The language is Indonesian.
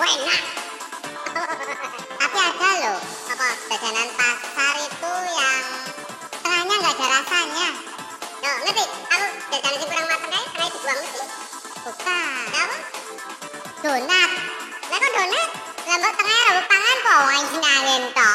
enak tapi ada loh apa jajanan pasar itu yang tengahnya nggak ada rasanya. No ngerti? Aku jajanan sih kurang matang kayak tengahnya dibuang ngerti bukan. Apa? Donat. Lah kok donat? Lah mbak tengahnya rambut pangan kok wah ini toh